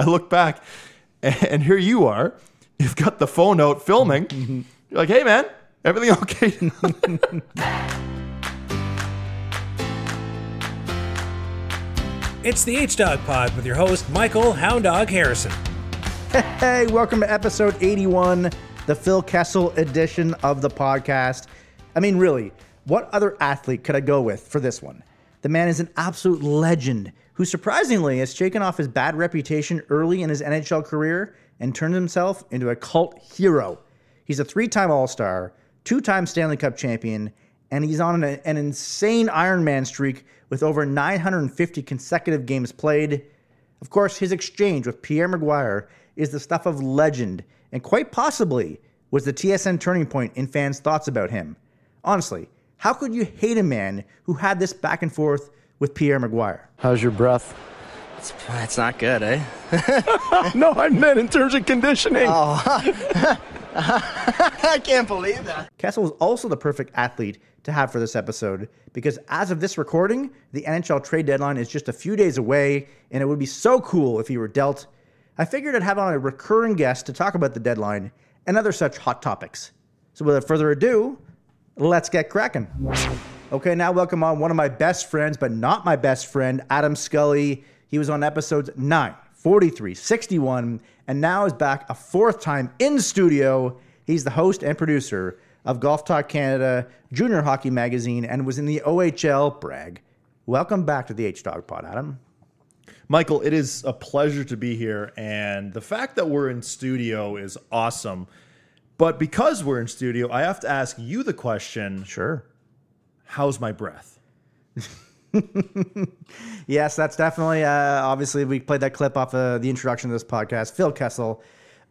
I look back, and here you are. You've got the phone out filming. You're like, hey, man, everything okay? It's the H Dog Pod with your host, Michael Hound Dog Harrison. Hey, welcome to episode 81, the Phil Kessel edition of the podcast. I mean, really, what other athlete could I go with for this one? The man is an absolute legend who surprisingly has shaken off his bad reputation early in his NHL career and turned himself into a cult hero. He's a three time All Star, two time Stanley Cup champion, and he's on an, an insane Ironman streak with over 950 consecutive games played. Of course, his exchange with Pierre McGuire is the stuff of legend and quite possibly was the TSN turning point in fans' thoughts about him. Honestly, how could you hate a man who had this back and forth with Pierre McGuire? How's your breath? It's, it's not good, eh? no, I meant in terms of conditioning. Oh, I can't believe that. Kessel is also the perfect athlete to have for this episode because as of this recording, the NHL trade deadline is just a few days away, and it would be so cool if he were dealt. I figured I'd have on a recurring guest to talk about the deadline and other such hot topics. So without further ado, let's get cracking. Okay, now welcome on one of my best friends, but not my best friend, Adam Scully. He was on episodes 9, 43, 61, and now is back a fourth time in studio. He's the host and producer of Golf Talk Canada, Junior Hockey Magazine, and was in the OHL. Brag. Welcome back to the H Dog Pod, Adam. Michael, it is a pleasure to be here. And the fact that we're in studio is awesome. But because we're in studio, I have to ask you the question Sure. How's my breath? Yes, that's definitely. Uh, obviously, we played that clip off uh, the introduction to this podcast. Phil Kessel.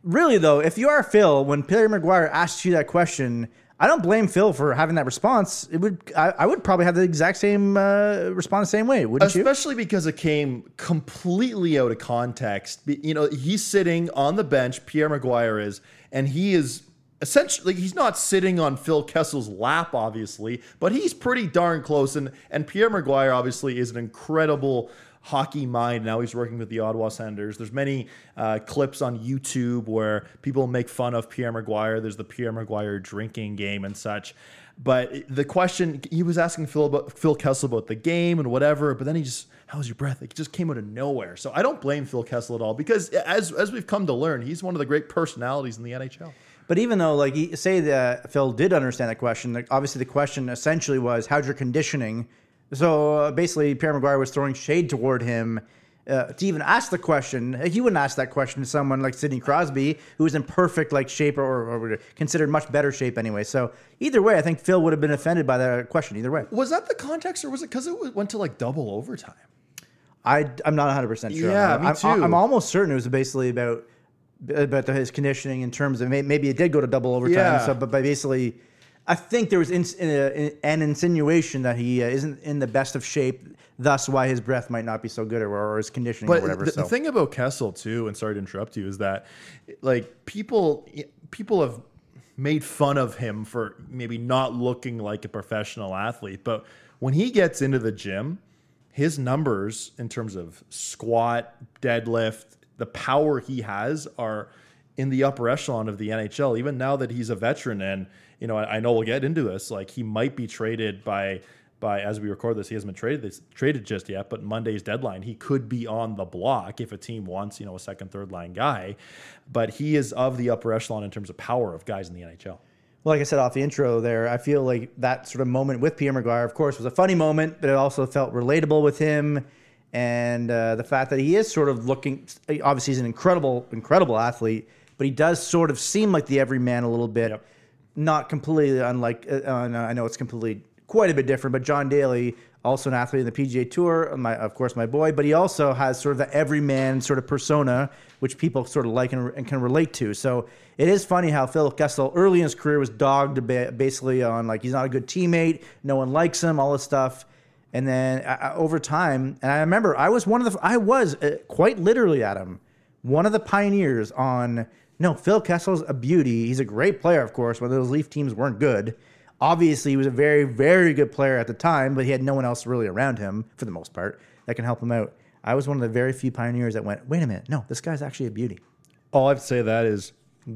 Really, though, if you are Phil, when Pierre McGuire asks you that question, I don't blame Phil for having that response. It would. I, I would probably have the exact same uh, response the same way, wouldn't you? Especially because it came completely out of context. You know, he's sitting on the bench, Pierre McGuire is, and he is essentially he's not sitting on Phil Kessel's lap, obviously, but he's pretty darn close. And and Pierre McGuire obviously is an incredible hockey mind. Now he's working with the Ottawa Senators. There's many uh, clips on YouTube where people make fun of Pierre McGuire. There's the Pierre McGuire drinking game and such. But the question he was asking Phil about Phil Kessel about the game and whatever, but then he just how's your breath? It just came out of nowhere. So I don't blame Phil Kessel at all because as as we've come to learn, he's one of the great personalities in the NHL. But even though, like, he- say that Phil did understand that question, like, obviously the question essentially was, "How's your conditioning?" So uh, basically, Pierre McGuire was throwing shade toward him uh, to even ask the question. He wouldn't ask that question to someone like Sidney Crosby, who was in perfect like shape or, or, or considered much better shape anyway. So either way, I think Phil would have been offended by that question. Either way, Was that the context, or was it because it went to like double overtime? I I'm not 100 percent sure. Yeah, I'm, me I'm- too. I'm almost certain it was basically about about his conditioning in terms of may- maybe it did go to double overtime. Yeah. So, but by basically, I think there was ins- uh, an insinuation that he uh, isn't in the best of shape. Thus, why his breath might not be so good, or, or his conditioning, or But whatever. the, so, the thing about Kessel too, and sorry to interrupt you, is that like people people have made fun of him for maybe not looking like a professional athlete, but when he gets into the gym, his numbers in terms of squat, deadlift, the power he has are in the upper echelon of the NHL. Even now that he's a veteran, and you know, I, I know we'll get into this. Like he might be traded by by as we record this, he hasn't been traded this, traded just yet. But Monday's deadline, he could be on the block if a team wants, you know, a second, third line guy. But he is of the upper echelon in terms of power of guys in the NHL. Well, like I said off the intro there, I feel like that sort of moment with Pierre McGuire, of course, was a funny moment, but it also felt relatable with him. And uh, the fact that he is sort of looking, obviously, he's an incredible, incredible athlete, but he does sort of seem like the everyman a little bit. Yep. Not completely unlike, uh, uh, I know it's completely quite a bit different, but John Daly, also an athlete in the PGA Tour, my, of course, my boy, but he also has sort of the everyman sort of persona, which people sort of like and, and can relate to. So it is funny how Phil Kessel early in his career was dogged basically on like he's not a good teammate, no one likes him, all this stuff. And then uh, over time, and I remember I was one of the, I was uh, quite literally, Adam, one of the pioneers on, no, Phil Kessel's a beauty. He's a great player, of course, when those Leaf teams weren't good. Obviously, he was a very, very good player at the time, but he had no one else really around him for the most part that can help him out. I was one of the very few pioneers that went, wait a minute, no, this guy's actually a beauty. All I have to say to that is,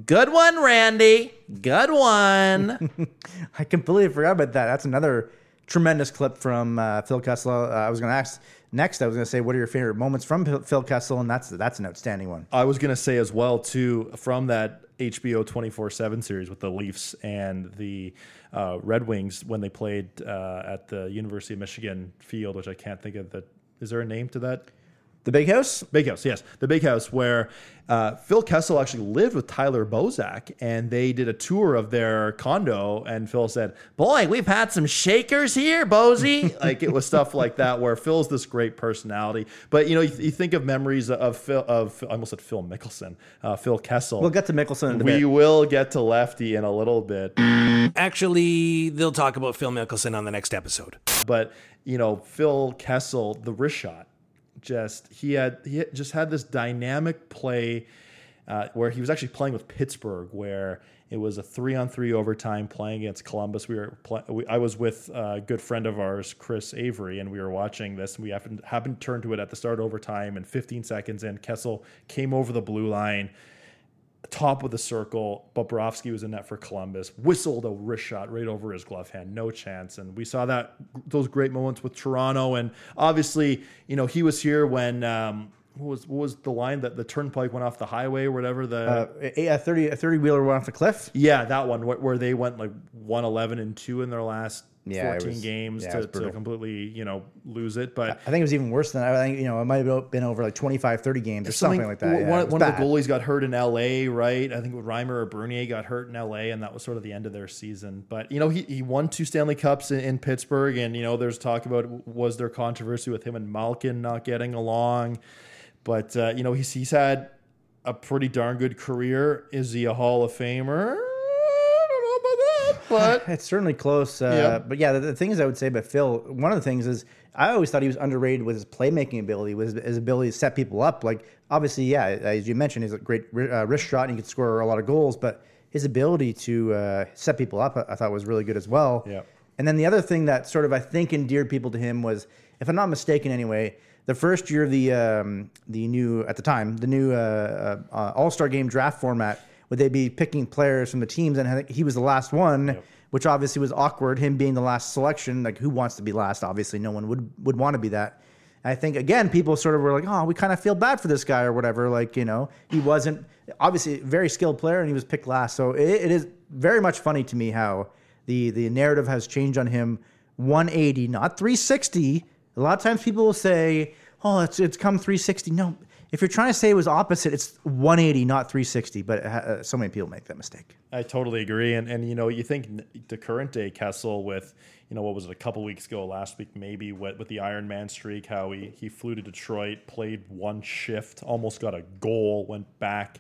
good one, Randy. Good one. I completely forgot about that. That's another tremendous clip from uh, Phil Kessel. Uh, I was going to ask next. I was going to say, what are your favorite moments from Phil- Kessel? And that's that's an outstanding one. I was gonna say as well too from that HBO twenty four seven series with the Leafs and the uh, Red Wings when they played uh, at the University of Michigan field, which I can't think of. The is there a name to that? The Big House. Big House, yes, the Big House, where uh, Phil Kessel actually lived with Tyler Bozak, and they did a tour of their condo. And Phil said, "Boy, we've had some shakers here, Bozy." like it was stuff like that, where Phil's this great personality. But you know, you, you think of memories of Phil, of I almost said Phil Mickelson, uh, Phil Kessel. We'll get to Mickelson in a we bit. will get to Lefty in a little bit, Actually, they'll talk about Phil Mickelson on the next episode. but you know, Phil Kessel, the wrist shot, just he had he just had this dynamic play uh, where he was actually playing with Pittsburgh, where it was a three on three overtime playing against Columbus. We were we, I was with a good friend of ours, Chris Avery, and we were watching this. And we happened happened to turn to it at the start overtime, and 15 seconds in, Kessel came over the blue line top of the circle. Bobrovsky was in net for Columbus, whistled a wrist shot right over his glove hand, no chance. And we saw that those great moments with Toronto, and obviously, you know, he was here when. Um, what was what was the line that the turnpike went off the highway or whatever the Uh, a, a 30 a 30 wheeler went off the cliff. yeah that one where, where they went like 111 and 2 in their last Yeah, 14 was- games yeah, to, to completely you know lose it but I think it was even worse than. I think, you know, it might have been over like 25, 30 games or something, like that. One, Yeah, one it was one of the goalies got hurt in LA, right? I think Reimer or Bernier got hurt in LA, and that was sort of the end of their season. But you know, he, he won two Stanley Cups in, in Pittsburgh, and you know, there's talk about was there controversy with him and Malkin not getting along, but uh, you know, he's he's had a pretty darn good career. Is he a Hall of Famer? I don't know about that, but It's certainly close. Uh, Yeah. But yeah, the, the things I would say about Phil, one of the things is I always thought he was underrated with his playmaking ability, with his, his ability to set people up. Like, obviously, yeah, as you mentioned, he's a great uh, wrist shot and he could score a lot of goals, but his ability to uh, set people up, I, I thought was really good as well. Yeah. And then the other thing that sort of I think endeared people to him was, if I'm not mistaken, anyway, the first year of the um, the new at the time the new uh, uh, uh, All Star Game draft format, would they be picking players from the teams? And he was the last one, which obviously was awkward. Him being the last selection, like who wants to be last? Obviously, no one would would want to be that. I think again, people sort of were like, "Oh, we kind of feel bad for this guy or whatever." Like, you know, he wasn't obviously a very skilled player, and he was picked last. So it, it is very much funny to me how the the narrative has changed on him. 180, not 360. A lot of times people will say, "Oh, it's it's come 360." No, if you're trying to say it was opposite, it's 180, not 360. But uh, so many people make that mistake. I totally agree, and and you know, you think the current day Kessel with you know what was it a couple weeks ago, last week maybe with, with the Iron Man streak, how he he flew to Detroit, played one shift, almost got a goal, went back,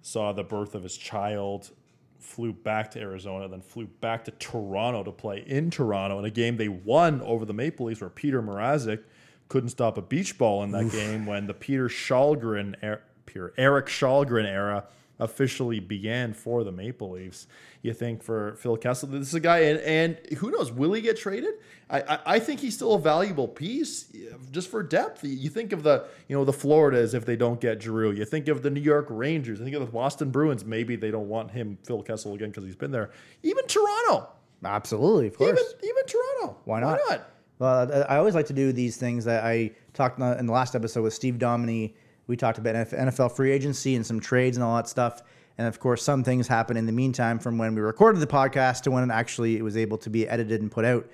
saw the birth of his child, flew back to Arizona, then flew back to Toronto to play in Toronto in a game they won over the Maple Leafs, where Peter Mrazek couldn't stop a beach ball in that game when the Peter Källgren, er, Peter Erik Källgren era officially began for the Maple Leafs. You think for Phil Kessel, this is a guy, and, and who knows, will he get traded? I, I, I think he's still a valuable piece just for depth. You think of the you know the Floridas if they don't get Giroux. You think of the New York Rangers. I think of the Boston Bruins. Maybe they don't want him Phil Kessel again because he's been there. Even Toronto. Absolutely, of course. Even even Toronto. Why not? Why not? Well, I always like to do these things that I talked in the- last episode with Steve Dominy. We talked about NFL free agency and some trades and all that stuff. And of course, some things happen in the meantime from when we recorded the podcast to when it actually it was able to be edited and put out.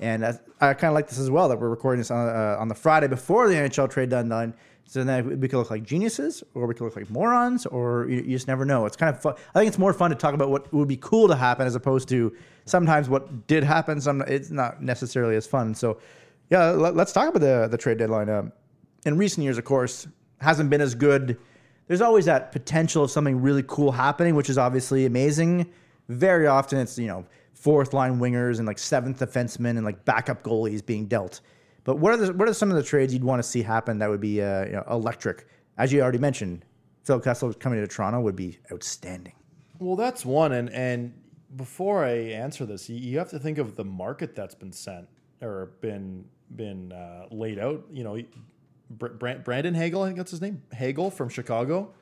And I, I kind of like this as well that we're recording this on, uh, on the Friday before the NHL trade deadline. So then we could look like geniuses, or we could look like morons, or you, you just never know. It's kind of fun. I think it's more fun to talk about what would be cool to happen as opposed to sometimes what did happen. Some it's not necessarily as fun. So yeah, let, us talk about the the trade deadline. Um, in recent years, of course, hasn't been as good. There's always that potential of something really cool happening, which is obviously amazing. Very often, it's you know fourth line wingers and like seventh defensemen and like backup goalies being dealt. But what are the, what are some of the trades you'd want to see happen that would be uh, you know, electric? As you already mentioned, Phil Kessel coming to Toronto would be outstanding. Well, that's one, and and before I answer this, you, have to think of the market that's been sent or been been uh, laid out. You know, Br- Brandon Hagel, I think that's his name, Hagel from Chicago,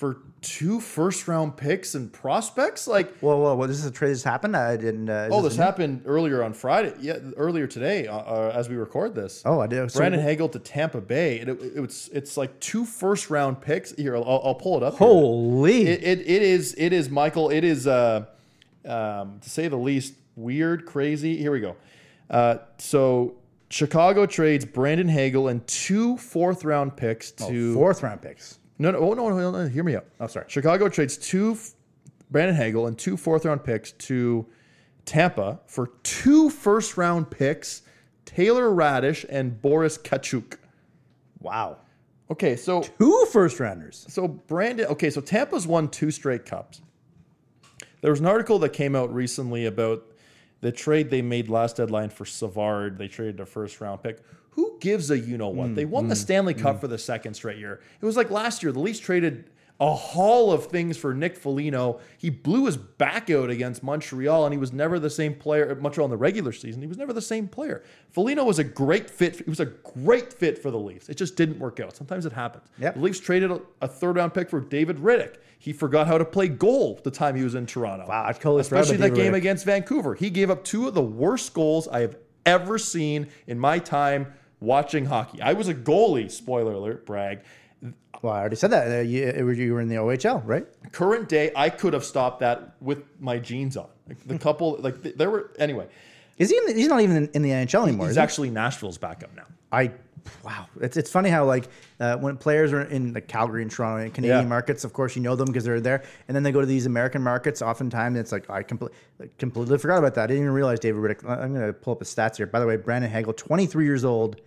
for two first round picks and prospects. Like, Whoa, whoa, whoa! This is a trade that's happened. I didn't. Uh, oh, this this a new- happened earlier on Friday. Yeah, earlier today, uh, uh, as we record this. Oh, I did. So- Brandon Hagel to Tampa Bay. It, it, it's it's like two first round picks. Here, I'll, I'll pull it up. here. Holy! It, it, it is it is Michael. It is uh, um, to say the least weird, crazy. Here we go. Uh, so Chicago trades Brandon Hagel and two fourth round picks to Fourth round picks. No no oh, no no no hear me out. I'm oh, sorry. Chicago trades two Brandon Hagel and two fourth round picks to Tampa for two first round picks, Taylor Raddysh and Boris Katchouk. Wow. Okay, so Two first rounders. so Brandon, okay, so Tampa's won two straight cups. There was an article that came out recently about the trade they made last deadline for Savard. They traded a first round pick. Who gives a you know what? Mm, they won the mm, Stanley Cup mm. for the second straight year. It was like last year. The Leafs traded a haul of things for Nick Foligno. He blew his back out against Montreal, and he was never the same player. Uh, Montreal in the regular season, he was never the same player. Foligno was a great fit. He was a great fit for the Leafs. It just didn't work out. Sometimes it happens. Yep. The Leafs traded a, a third round pick for David Rittich. He forgot how to play goal the time he was in Toronto. Wow, I totally forgot Especially that game Rittich. against Vancouver. He gave up two of the worst goals I have ever seen in my time watching hockey. I was a goalie, spoiler alert, brag. Well, I already said that. Uh, you, you were in the OHL, right? Current day, I could have stopped that with my jeans on. Like the couple, like th- there were, anyway, Is he? In the, he's not even in, in the NHL anymore. he's is he? actually Nashville's backup now. I wow. It's it's funny how like uh, when players are in like Calgary and Toronto and Canadian Yeah. markets, of course you know them because they're there, and then they go to these American markets. Oftentimes it's like I completely completely forgot about that. I didn't even realize David Rittich. I'm going to pull up his stats here. By the way, Brandon Hagel, 23 years old,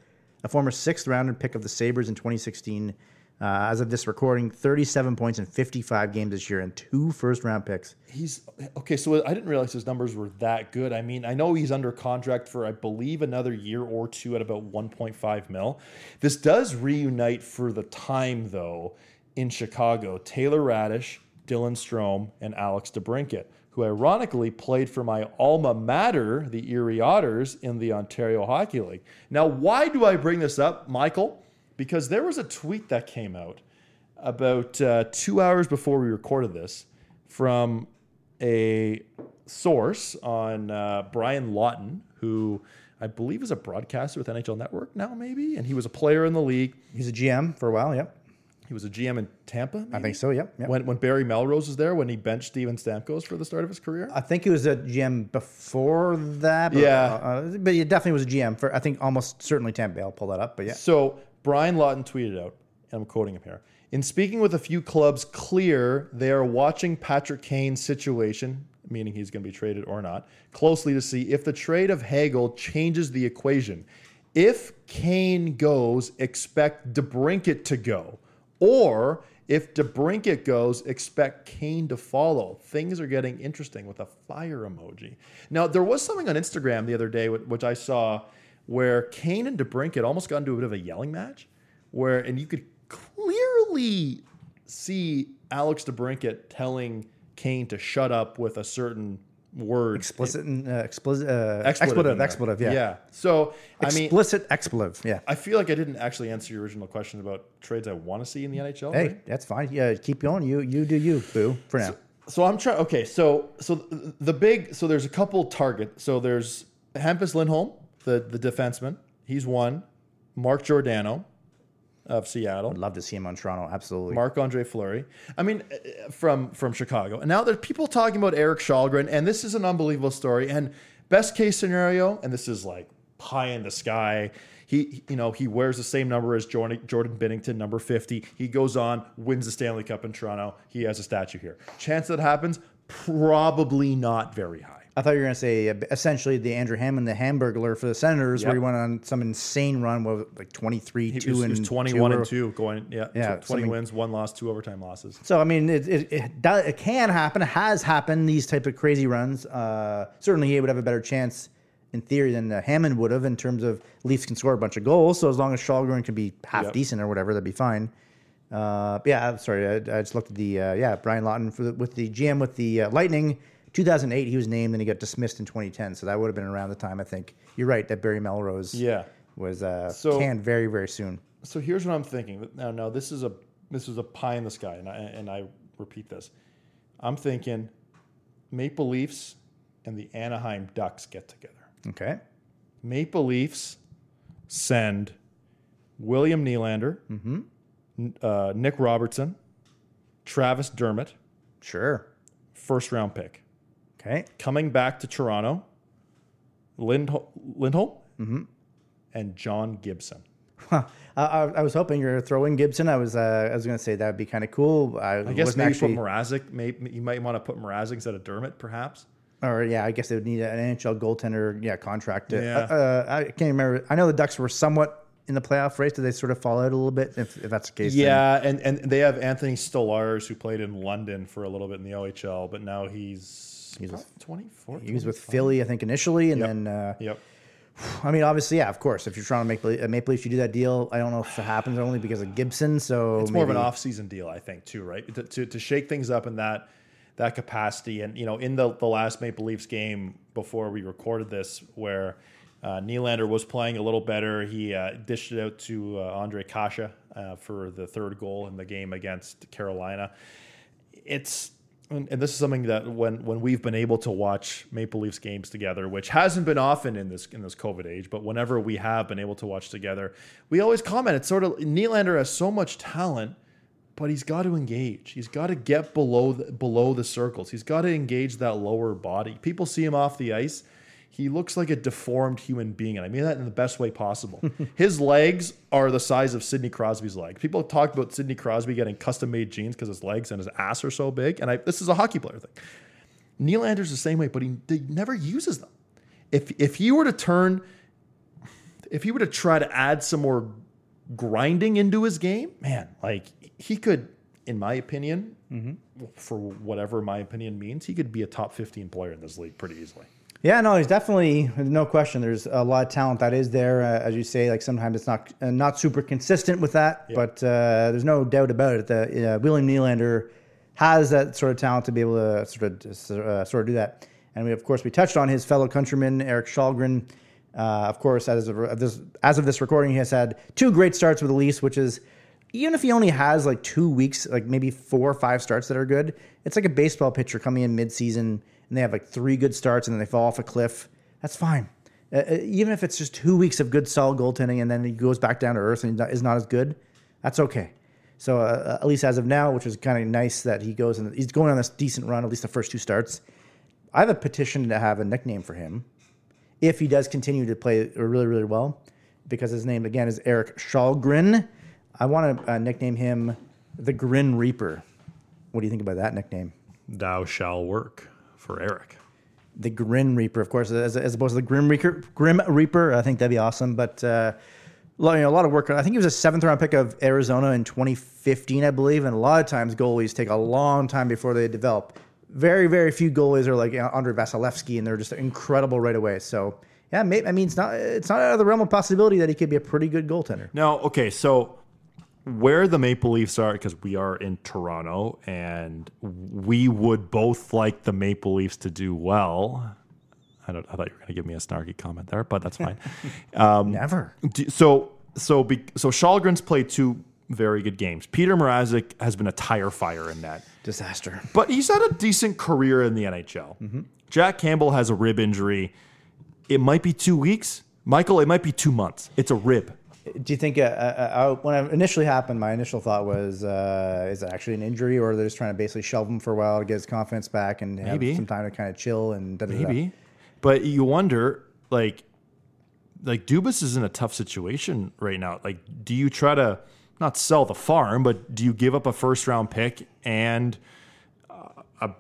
a former sixth rounded pick of the Sabres in 2016. Uh, as of this recording, 37 points in 55 games this year and two first round picks. He's okay. So I didn't realize his numbers were that good. I mean, I know he's under contract for, I believe, another year or two at about 1.5 mil. This does reunite for the time, though, in Chicago. Taylor Raddysh, Dylan Strome, and Alex DeBrincat, who ironically played for my alma mater, the Erie Otters, in the Ontario Hockey League. Now, why do I bring this up, Michael? Because there was a tweet that came out about uh, two hours before we recorded this from a source on uh, Brian Lawton, who I believe is a broadcaster with NHL Network now, maybe, and he was a player in the league. He's a GM for a while. Yep, He was a GM in Tampa. I think so. Yeah, yep. When when Barry Melrose was there, when he benched Steven Stamkos for the start of his career. I think he was a GM before that. But, Yeah. uh, but he definitely was a GM for I think almost certainly Tampa Bay. I'll pull that up. But yeah, So Brian Lawton tweeted out, and I'm quoting him here. In speaking with a few clubs, clear they are watching Patrick Kane's situation, meaning he's going to be traded or not, closely to see if the trade of Hagel changes the equation. If Kane goes, expect DeBrincat to go. Or if DeBrincat goes, expect Kane to follow. Things are getting interesting with a fire emoji. Now, there was something on Instagram the other day, which I saw, where Kane and DeBrincat almost got into a bit of a yelling match, where and you could clearly see Alex DeBrincat telling Kane to shut up with a certain word. explicit and uh, explicit uh, Expletive expletive expletive. Yeah. Yeah. So I mean, explicit expletive. Yeah. I feel like I didn't actually answer your original question about trades I want to see in the NHL. Hey, right? that's fine. Yeah, keep going. You you do you, boo. For now. So I'm trying. Okay, so so the big so there's a couple target. So there's Hampus Lindholm, the the defenseman. He's one. Mark Giordano of Seattle. I'd love to see him on Toronto. Absolutely. Marc Andre Fleury. I mean, uh, from from Chicago. And now there's people talking about Erik Källgren, and this is an unbelievable story. And best case scenario, and this is like high in the sky. He, you know, he wears the same number as Jordan, Jordan Binnington, number 50. He goes on, wins the Stanley Cup in Toronto. He has a statue here. Chance that happens? Probably not very high. I thought you were going to say uh, essentially the Andrew Hammond, the Hamburglar for the Senators, where he went on some insane run, it, like 23, He 2 was, and was 21 two and 2 going, yeah, Yeah, 20 something- wins, one loss, two overtime losses. So I mean, it it, it, it can happen. It has happened. These type of crazy runs. Uh, certainly, he would have a better chance in theory than uh, Hammond would have in terms of Leafs can score a bunch of goals. So as long as Källgren can be half Yep. decent or whatever, that'd be fine. Uh, yeah, I'm sorry. I, I just looked at the uh, yeah Brian Lawton for the, with the GM with the uh, Lightning. 2008, he was named and he got dismissed in 2010. So that would have been around the time I think you're right that Barry Melrose Yeah. was uh, So- canned very very soon. so here's what I'm thinking. Now, now this is a this is a pie in the sky, and I, and I repeat this. I'm thinking Maple Leafs and the Anaheim Ducks get together. Okay. Maple Leafs send William Nylander, n- uh, Nick Robertson, Travis Dermott, Sure. first round pick. Okay. Coming back to Toronto, Lindholm, Lindholm and John Gibson. Huh. I, I, was hoping you were throwing Gibson. I was uh, I was going to say that would be kind of cool. I, I guess maybe actually, put Mrazek. Maybe you might want to put Mrazek instead of Dermott, perhaps. or yeah, I guess they would need an NHL goaltender. Yeah, contract. to- Yeah. Uh, uh, I can't remember. I know the Ducks were somewhat in the playoff race. Did they sort of fall out a little bit? If, if that's the case, then- Yeah, and, and they have Anthony Stolarz who played in London for a little bit in the OHL, but now he's he's 24. He was with Philly, I think, initially, and Yep. then uh, Yep. I mean, obviously, yeah, of course. If you're trying to make uh, Maple Leafs, you do that deal. I don't know if it happens only because of Gibson. So It's more of an maybe- off-season deal, I think, too, right? To, to, to shake things up in that that capacity, and you know, in the the last Maple Leafs game before we recorded this, where uh, Nylander was playing a little better, he uh, dished it out to uh, Ondrej Kase uh, for the third goal in the game against Carolina. It's and, and this is something that when when we've been able to watch Maple Leafs games together, which hasn't been often in this in this COVID age, but whenever we have been able to watch together, we always comment. It's sort of Nylander has so much talent, but he's got to engage. He's got to get below the, below the circles. He's got to engage that lower body. People see him off the ice. He looks like a deformed human being, and I mean that in the best way possible. his legs are the size of Sidney Crosby's legs. People talk about Sidney Crosby getting custom-made jeans because his legs and his ass are so big, and I, this is a hockey player thing. Nylander's the same way, but he, he never uses them. If if he were to turn, if he were to try to add some more grinding into his game, man, like he could, in my opinion, mm-hmm. for whatever my opinion means, he could be a top 15 player in this league pretty easily. Yeah, no, he's definitely no question. There's a lot of talent that is there, uh, as you say. Like sometimes it's not uh, not super consistent with that, but uh, there's no doubt about it that uh, William Nylander has that sort of talent to be able to sort of uh, sort of do that. And we, of course, we touched on his fellow countryman Erik Källgren. Uh, of course, as of this as of this recording, he has had two great starts with the Leafs, which is even if he only has like two weeks, like maybe four or five starts that are good, it's like a baseball pitcher coming in mid-season and they have like three good starts and then they fall off a cliff. That's fine. Uh, uh, even if it's just two weeks of good, solid goaltending and then he goes back down to earth and is not as good, that's okay. So uh, at least as of now, which is kind of nice that he goes and he's going on this decent run, at least the first two starts. I have a petition to have a nickname for him if he does continue to play really, really well, because his name again is Erik Källgren. I want to uh, nickname him the Grin Reaper. What do you think about that nickname? Thou shall work for Eric. The Grim Reaper, of course, as, as opposed to the Grim Reaper. Grim Reaper, I think that'd be awesome. But uh, you know, a lot of work. I think he was a seventh round pick of Arizona in 2015, I believe. And a lot of times, goalies take a long time before they develop. Very, very few goalies are like Andrei Vasilevskiy, and they're just incredible right away. So, yeah, may, I mean, it's not it's not out of the realm of possibility that he could be a pretty good goaltender. Now, okay, so where the Maple Leafs are, because we are in Toronto, and we would both like the Maple Leafs to do well. I don't. I thought you were going to give me a snarky comment there, but that's fine. Um, Never. Do- so so be, so Källgren's played two very good games. Peter Mrazek has been a tire fire in that, Disaster. but he's had a decent career in the NHL. Mm-hmm. Jack Campbell has a rib injury. It might be two weeks, Michael. It might be two months. It's a rib. Do you think uh, uh, uh, when it initially happened, my initial thought was, uh, is it actually an injury, or they're just trying to basically shelve him for a while to get his confidence back and Maybe. have some time to kind of chill and da, da, da. Maybe, but you wonder, like, like Dubas is in a tough situation right now. Like, do you try to not sell the farm, but do you give up a first round pick and uh, a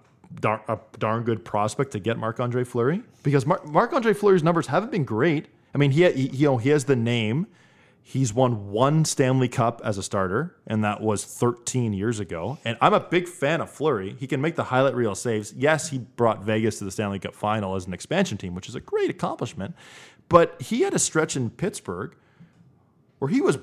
darn, a darn good prospect to get Marc Andre Fleury? Because Marc Andre Fleury's numbers haven't been great. I mean, he, he you know he has the name. He's won one Stanley Cup as a starter, and that was 13 years ago. And I'm a big fan of Fleury. He can make the highlight reel saves. Yes, he brought Vegas to the Stanley Cup final as an expansion team, which is a great accomplishment. But he had a stretch in Pittsburgh where he was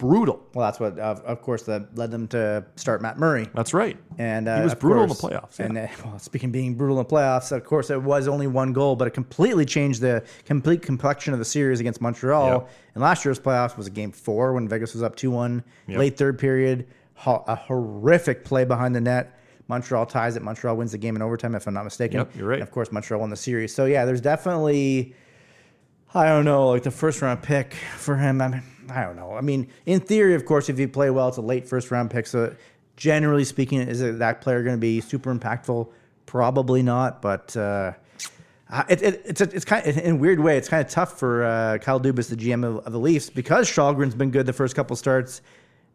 brutal. Well, that's what, of, of course, that led them to start Matt Murray. That's right. And uh, he was brutal course- in the playoffs. And uh, well, speaking of being brutal in the playoffs, of course, it was only one goal, but it completely changed the complete complexion of the series against Montreal. Yep. And last year's playoffs was a game four when Vegas was up 2 1, Yep. late third period. Ho- a horrific play behind the net. Montreal ties it. Montreal wins the game in overtime, if I'm not mistaken. Yep, you're right. And of course, Montreal won the series. So, yeah, there's definitely. I don't know, like the first round pick for him. I mean, I don't know. I mean, in theory, of course, if you play well, it's a late first round pick. So, generally speaking, is that player going to be super impactful? Probably not. But uh, it, it, it's a, it's kind of, in a weird way, it's kind of tough for uh, Kyle Dubas, the GM of, of the Leafs, because Källgren's been good the first couple starts.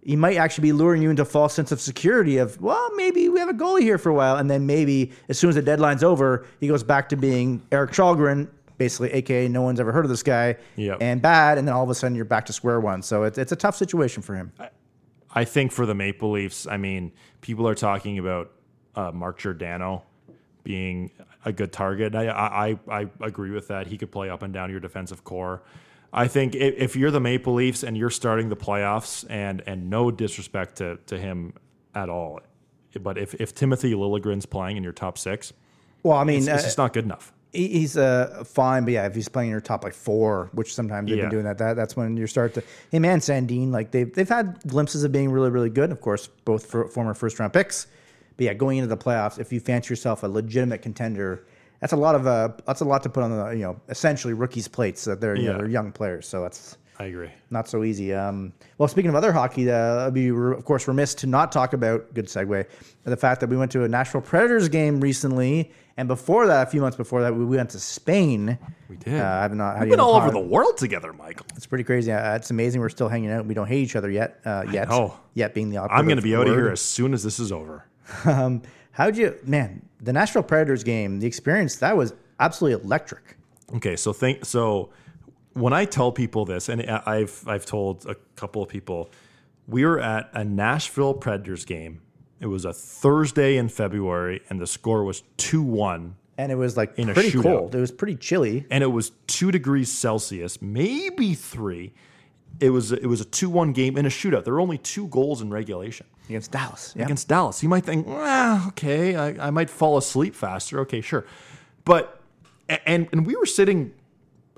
He might actually be luring you into a false sense of security of, well, maybe we have a goalie here for a while. And then maybe as soon as the deadline's over, he goes back to being Erik Källgren, basically, aka no one's ever heard of this guy, Yep. and bad. And then all of a sudden you're back to square one. So it's, it's a tough situation for him. I think for the Maple Leafs, I mean, people are talking about uh, Mark Giordano being a good target. I, I I agree with that. He could play up and down your defensive core. I think if, if you're the Maple Leafs and you're starting the playoffs, and and no disrespect to to him at all, but if if Timothy Liljegren's playing in your top six, Well, I mean, it's, it's uh, just not good enough. He- he's uh, fine, but yeah, if he's playing your top like four, which sometimes they've Yeah. been doing that, that that's when you start to him and Sandin, like they've they've had glimpses of being really really good. Of course, both for former first round picks, but yeah, going into the playoffs, if you fancy yourself a legitimate contender, that's a lot of uh, that's a lot to put on the you know essentially rookies' plates that they're you know they're young players, so it's I agree. not so easy. Um, well, speaking of other hockey, uh, I'd be re- of course remiss to not talk about good segue the fact that we went to a Nashville Predators game recently, and before that, a few months before that, we went to Spain. We did. Uh, I've not. How do We've been all over the world together, Michael. It's pretty crazy. Uh, it's amazing. We're still hanging out. We don't hate each other yet. Uh, yet. Oh, Yet being the I'm going to operative be out of here as soon as this is over. Um, how'd you, man? The Nashville Predators game, the experience that was absolutely electric. Okay, so think so. When I tell people this, and I- I've I've told a couple of people, we were at a Nashville Predators game. It was a Thursday in February, and the score was two one, And it was like In a pretty shootout. cold. It was pretty chilly. and it was two degrees Celsius, maybe three. It was it was a two one game in a shootout. There were only two goals in regulation Against Dallas. Yeah. against Dallas. You might think, well, okay, I, I might fall asleep faster. Okay, sure. But and and we were sitting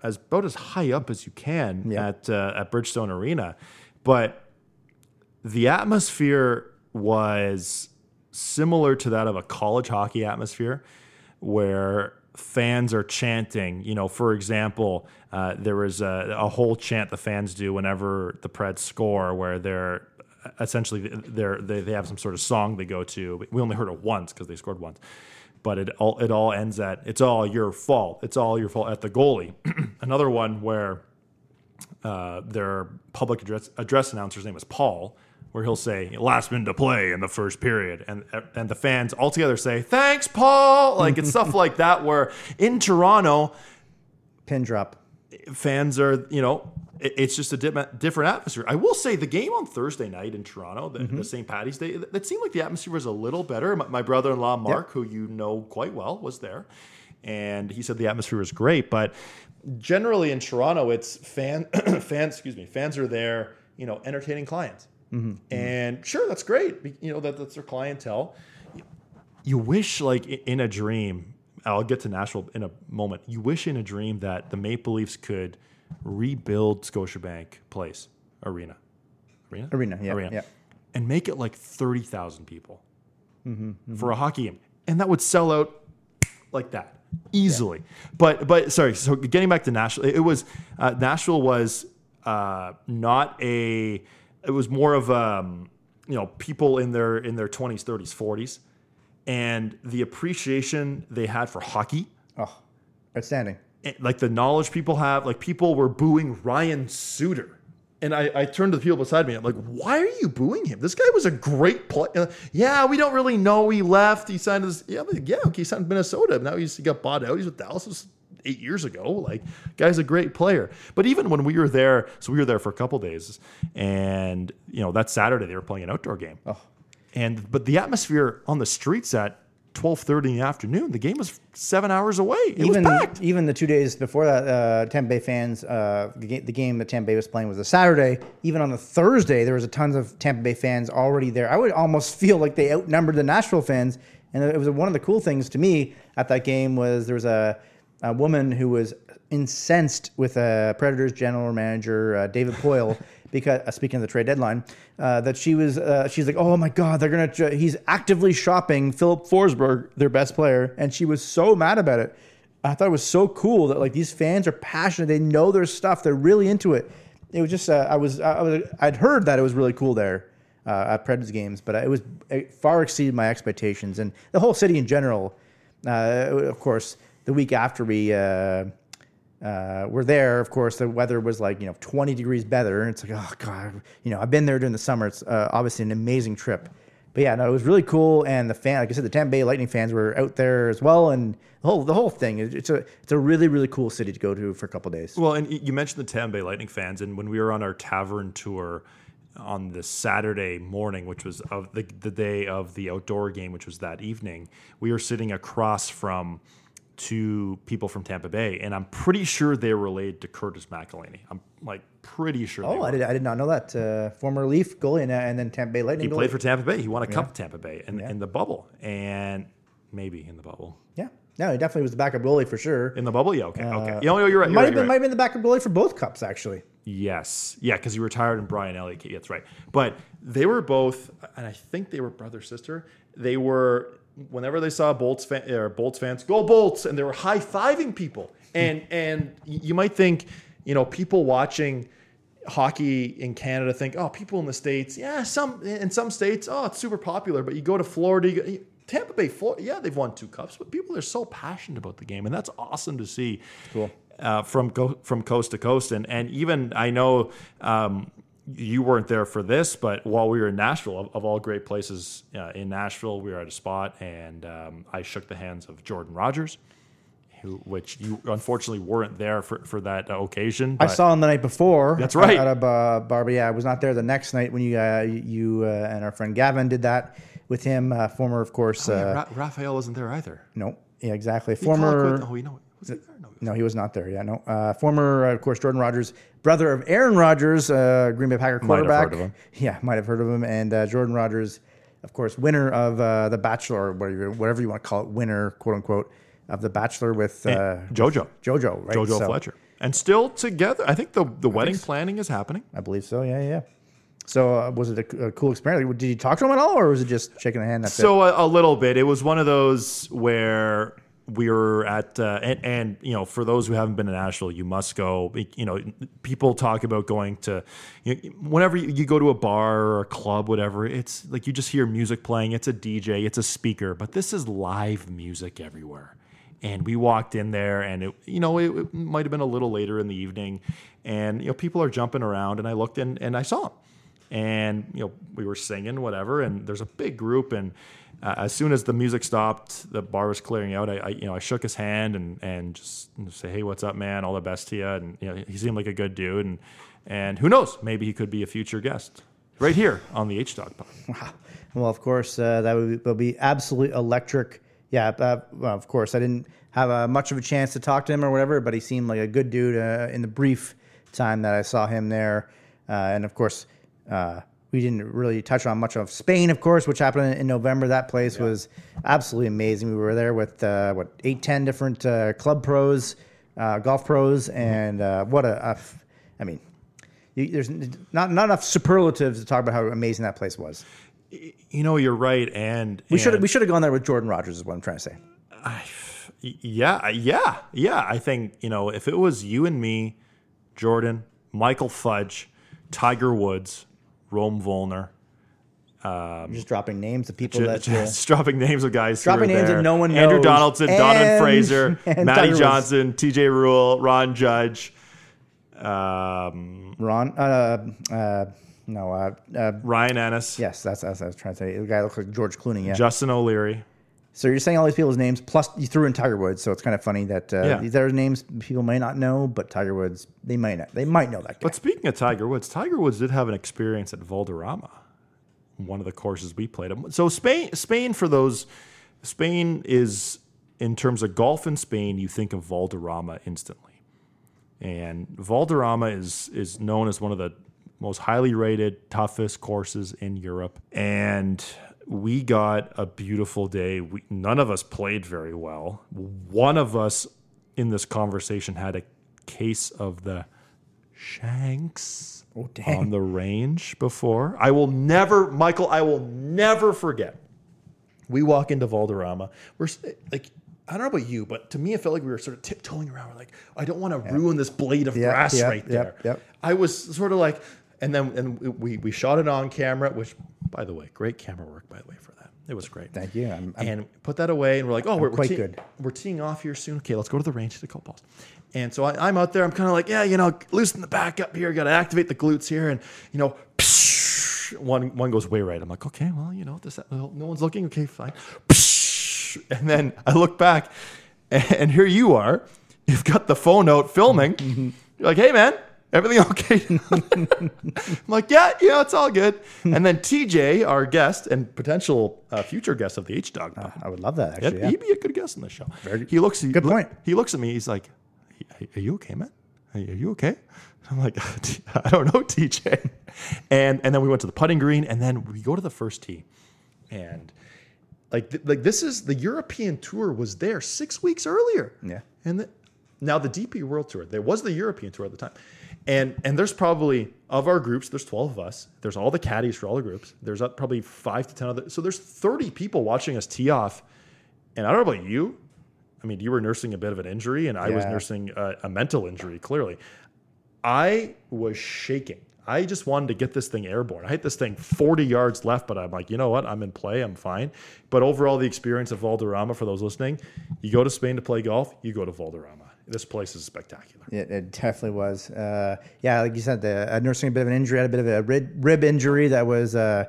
as about as high up as you can Yeah. at uh, at Bridgestone Arena, but the atmosphere was similar to that of a college hockey atmosphere, where fans are chanting. You know, for example, uh, there was a, a whole chant the fans do whenever the Preds score, where they're essentially they're, they they have some sort of song they go to. We only heard it once because they scored once, but it all it all ends at "It's all your fault. It's all your fault" at the goalie. Another one where uh, their public address, address announcer's name is Paul, where he'll say "last minute to play" in the first period, and and the fans all together say "Thanks, Paul." Like it's stuff like that. Where in Toronto, Pin drop. Fans are you know it's just a di- different atmosphere. I will say the game on Thursday night in Toronto, the, the mm-hmm. St. Patty's Day, that seemed like the atmosphere was a little better. My, my brother-in-law Mark, who you know quite well, was there, and he said the atmosphere was great. But generally in Toronto, it's fan fans. Excuse me, fans are there, you know, entertaining clients, mm-hmm. and sure, that's great. You know that that's their clientele. You wish, like in a dream, I'll get to Nashville in a moment. You wish in a dream that the Maple Leafs could rebuild Scotiabank Place Arena, arena, Arena, yeah, yeah. and make it like thirty thousand people for a hockey game, and that would sell out like that easily. But but sorry, so getting back to Nashville, it was uh, Nashville was uh, not a. It was more of um, you know people in their in their twenties, thirties, forties, and the appreciation they had for hockey Oh, outstanding. like the knowledge people have, like people were booing Ryan Suter. And I, I turned to the people beside me. I'm like, why are you booing him? This guy was a great player. Yeah, we don't really know. He left. He signed his, yeah, but yeah, okay, he signed Minnesota. Now he's, he got bought out. He's with Dallas. This was eight years ago. Like, guy's a great player. But even when we were there, so we were there for a couple days, and you know that Saturday they were playing an outdoor game. Oh. And but the atmosphere on the streets at twelve thirty in the afternoon. The game was seven hours away. It even was packed. even the two days before that, uh, Tampa Bay fans, uh, the, game, the game that Tampa Bay was playing was a Saturday. Even on the Thursday, there was a tons of Tampa Bay fans already there. I would almost feel like they outnumbered the Nashville fans. And it was one of the cool things to me at that game was there was a, a woman who was incensed with a Predators general manager, uh, David Poile. Because uh, speaking of the trade deadline, uh, that she was, uh, she's like, oh my god, they're gonna, he's actively shopping Filip Forsberg, their best player, and she was so mad about it. I thought it was so cool that like these fans are passionate, they know their stuff, they're really into it. It was just, uh, I was, I was, I'd heard that it was really cool there uh, at Predators games, but it was it far exceeded my expectations, and the whole city in general. Uh, of course, the week after we uh, were there, of course, the weather was like you know 20 degrees better, and it's like oh god, you know I've been there during the summer. It's uh, obviously an amazing trip, but yeah, no, it was really cool, and the fan, like I said, the Tampa Bay Lightning fans were out there as well, and the whole the whole thing. It's a it's a really really cool city to go to for a couple days. Well, and you mentioned the Tampa Bay Lightning fans, and when we were on our tavern tour on the Saturday morning, which was of the, the day of the outdoor game, which was that evening, we were sitting across from two people from Tampa Bay, and I'm pretty sure they're related to Curtis McElhinney. I'm like pretty sure. Oh. I did I did not know that. Uh, former Leaf goalie and, uh, and then Tampa Bay Lightning. He goalie. played for Tampa Bay. He won a cup with Tampa Bay in, in the bubble, and maybe in the bubble. Yeah, no, he definitely was the backup goalie for sure. In the bubble, yeah, okay, okay. You know, you're right. You're might right, have been you're might have been the backup goalie for both cups actually. Yes. Yeah, because he retired and Brian Elliott. That's right. But they were both, and I think they were brother sister. They were whenever they saw Bolts fan, or Bolts fans go Bolts, and they were high fiving people. And and you might think, you know, people watching hockey in Canada think, oh, people in the states, yeah, some in some states, oh, it's super popular. But you go to Florida, you go, Tampa Bay, Florida, yeah, they've won two cups, but people are so passionate about the game, and that's awesome to see. Cool. Uh, from go- from coast to coast, and and even I know um, you weren't there for this, but while we were in Nashville, of, of all great places uh, in Nashville, we were at a spot, and um, I shook the hands of Jordan Rodgers. Who, which you unfortunately weren't there for, for that uh, occasion. I saw him the night before. That's right. At a uh, bar, yeah, I was not there the next night when you uh, you uh, and our friend Gavin did that with him. Uh, former, of course. Oh, yeah, uh, Ra- Raphael wasn't there either. no, yeah, exactly. He Former. quit? Oh, you know, was he there? No, No, he was not there. Yeah, no. Uh, former, uh, of course, Jordan Rodgers, brother of Aaron Rodgers, uh, Green Bay Packer quarterback. heard of him. Yeah, might have heard of him. And uh, Jordan Rodgers, of course, winner of uh, the Bachelor, whatever, whatever you want to call it, winner, quote unquote, of the Bachelor with uh, JoJo. JoJo, right? Jojo So, Fletcher. And still together. I think the, the wedding planning is happening. I believe so. Yeah, yeah. So uh, was it a, a cool experience? Did you talk to him at all, or was it just shaking a hand? So a, a little bit. It was one of those where we were at, uh, and, and you know, for those who haven't been to Nashville, you must go. You know, people talk about going to, you know, whenever you, you go to a bar or a club, whatever. It's like you just hear music playing. It's a DJ, it's a speaker, but this is live music everywhere. And we walked in there, and it, you know, it, it might have been a little later in the evening, and you know, people are jumping around, and I looked in and I saw them and you know we were singing whatever and there's a big group and uh, as soon as the music stopped the bar was clearing out I, I you know I shook his hand and and just say hey what's up man all the best to you and you know he seemed like a good dude and and who knows maybe he could be a future guest right here on the H Dog Pod. Wow. Well, of course, uh, that would be, will be absolutely electric. Yeah, uh, well, of course, I didn't have uh, much of a chance to talk to him or whatever, but he seemed like a good dude uh, in the brief time that I saw him there. Uh, and of course, uh, we didn't really touch on much of Spain, of course, which happened in November. That place was absolutely amazing. We were there with uh, what eight, ten different uh, club pros, uh, golf pros, and uh, what a, I mean, you, there's not not enough superlatives to talk about how amazing that place was. You know you're right and We should we should have gone there with Jordan Rodgers. Is what I'm trying to say. Yeah, yeah, yeah. I think you know if it was you and me, Jordan, Michael Fudge, Tiger Woods, Rome Volner, I'm just dropping names of people ju- that. uh, just dropping names of guys. Dropping names that no one Andrew knows. Donaldson, Donovan Fraser, Matty Johnson, T.J. Rule, Ron Judge, um, Ron. Uh, uh, no. Uh, uh, Ryan Ennis, yes, that's, that's what I was trying to say. The guy looks like George Clooney. Yeah. Justin O'Leary. So you're saying all these people's names plus you threw in Tiger Woods. So it's kind of funny that uh, Yeah. these are names people may not know, but Tiger Woods they might not. They might know that guy. But speaking of Tiger Woods, Tiger Woods did have an experience at Valderrama, one of the courses we played. So Spain, Spain for those Spain is, in terms of golf in Spain, you think of Valderrama instantly. And Valderrama is is known as one of the most highly rated, toughest courses in Europe. And we got a beautiful day. We, none of us played very well. One of us in this conversation had a case of the shanks oh, on the range before. I will never, Michael, I will never forget. We walk into Valderrama. We're like, I don't know about you, but to me, it felt like we were sort of tiptoeing around. We're like, I don't want to ruin this blade of Yep, grass yep, right there. yep, yep. I was sort of like, and then and we we shot it on camera, which, by the way, great camera work, by the way, for that. It was great. Thank you. I'm- I'm- and put that away, and we're like, oh, we're, we're quite tee- good. We're teeing off here soon. Okay, let's go to the range to the balls. And so I, I'm out there. I'm kind of like, yeah, you know, loosen the back up here. Got to activate the glutes here, and you know, one one goes way right. I'm like, okay, well, you know, this no one's looking. Okay, fine. And then I look back, and, and here you are. You've got the phone out filming. Mm-hmm. You're like, hey, man, everything okay? I'm like, yeah, yeah, it's all good. and then TJ, our guest and potential uh, future guest of the H Dog, I would love that actually. Yeah. he'd be a good guest on the show. Very he looks. He, Good point. He looks at me. He's like, "Are you okay, man? Are you are you okay?" I'm like, "I don't know, TJ." And and then we went to the putting green, and then we go to the first tee, and like th- like this is the European tour was there six weeks earlier. Yeah. and the, now the DP World Tour. There was the European Tour at the time, and and there's probably of our groups. There's 12 of us. There's all the caddies for all the groups. There's probably five to 10 other. So there's 30 people watching us tee off. And I don't know about you. I mean, you were nursing a bit of an injury, and I was nursing a, a mental injury. Clearly, I was shaking. I just wanted to get this thing airborne. I hit this thing 40 yards left, but I'm like, you know what? I'm in play. I'm fine. But overall, the experience of Valderrama, for those listening, you go to Spain to play golf, you go to Valderrama. This place is spectacular. It, it definitely was. Uh, yeah, like you said, the uh, nursing a bit of an injury, had a bit of a rib, rib injury that was uh,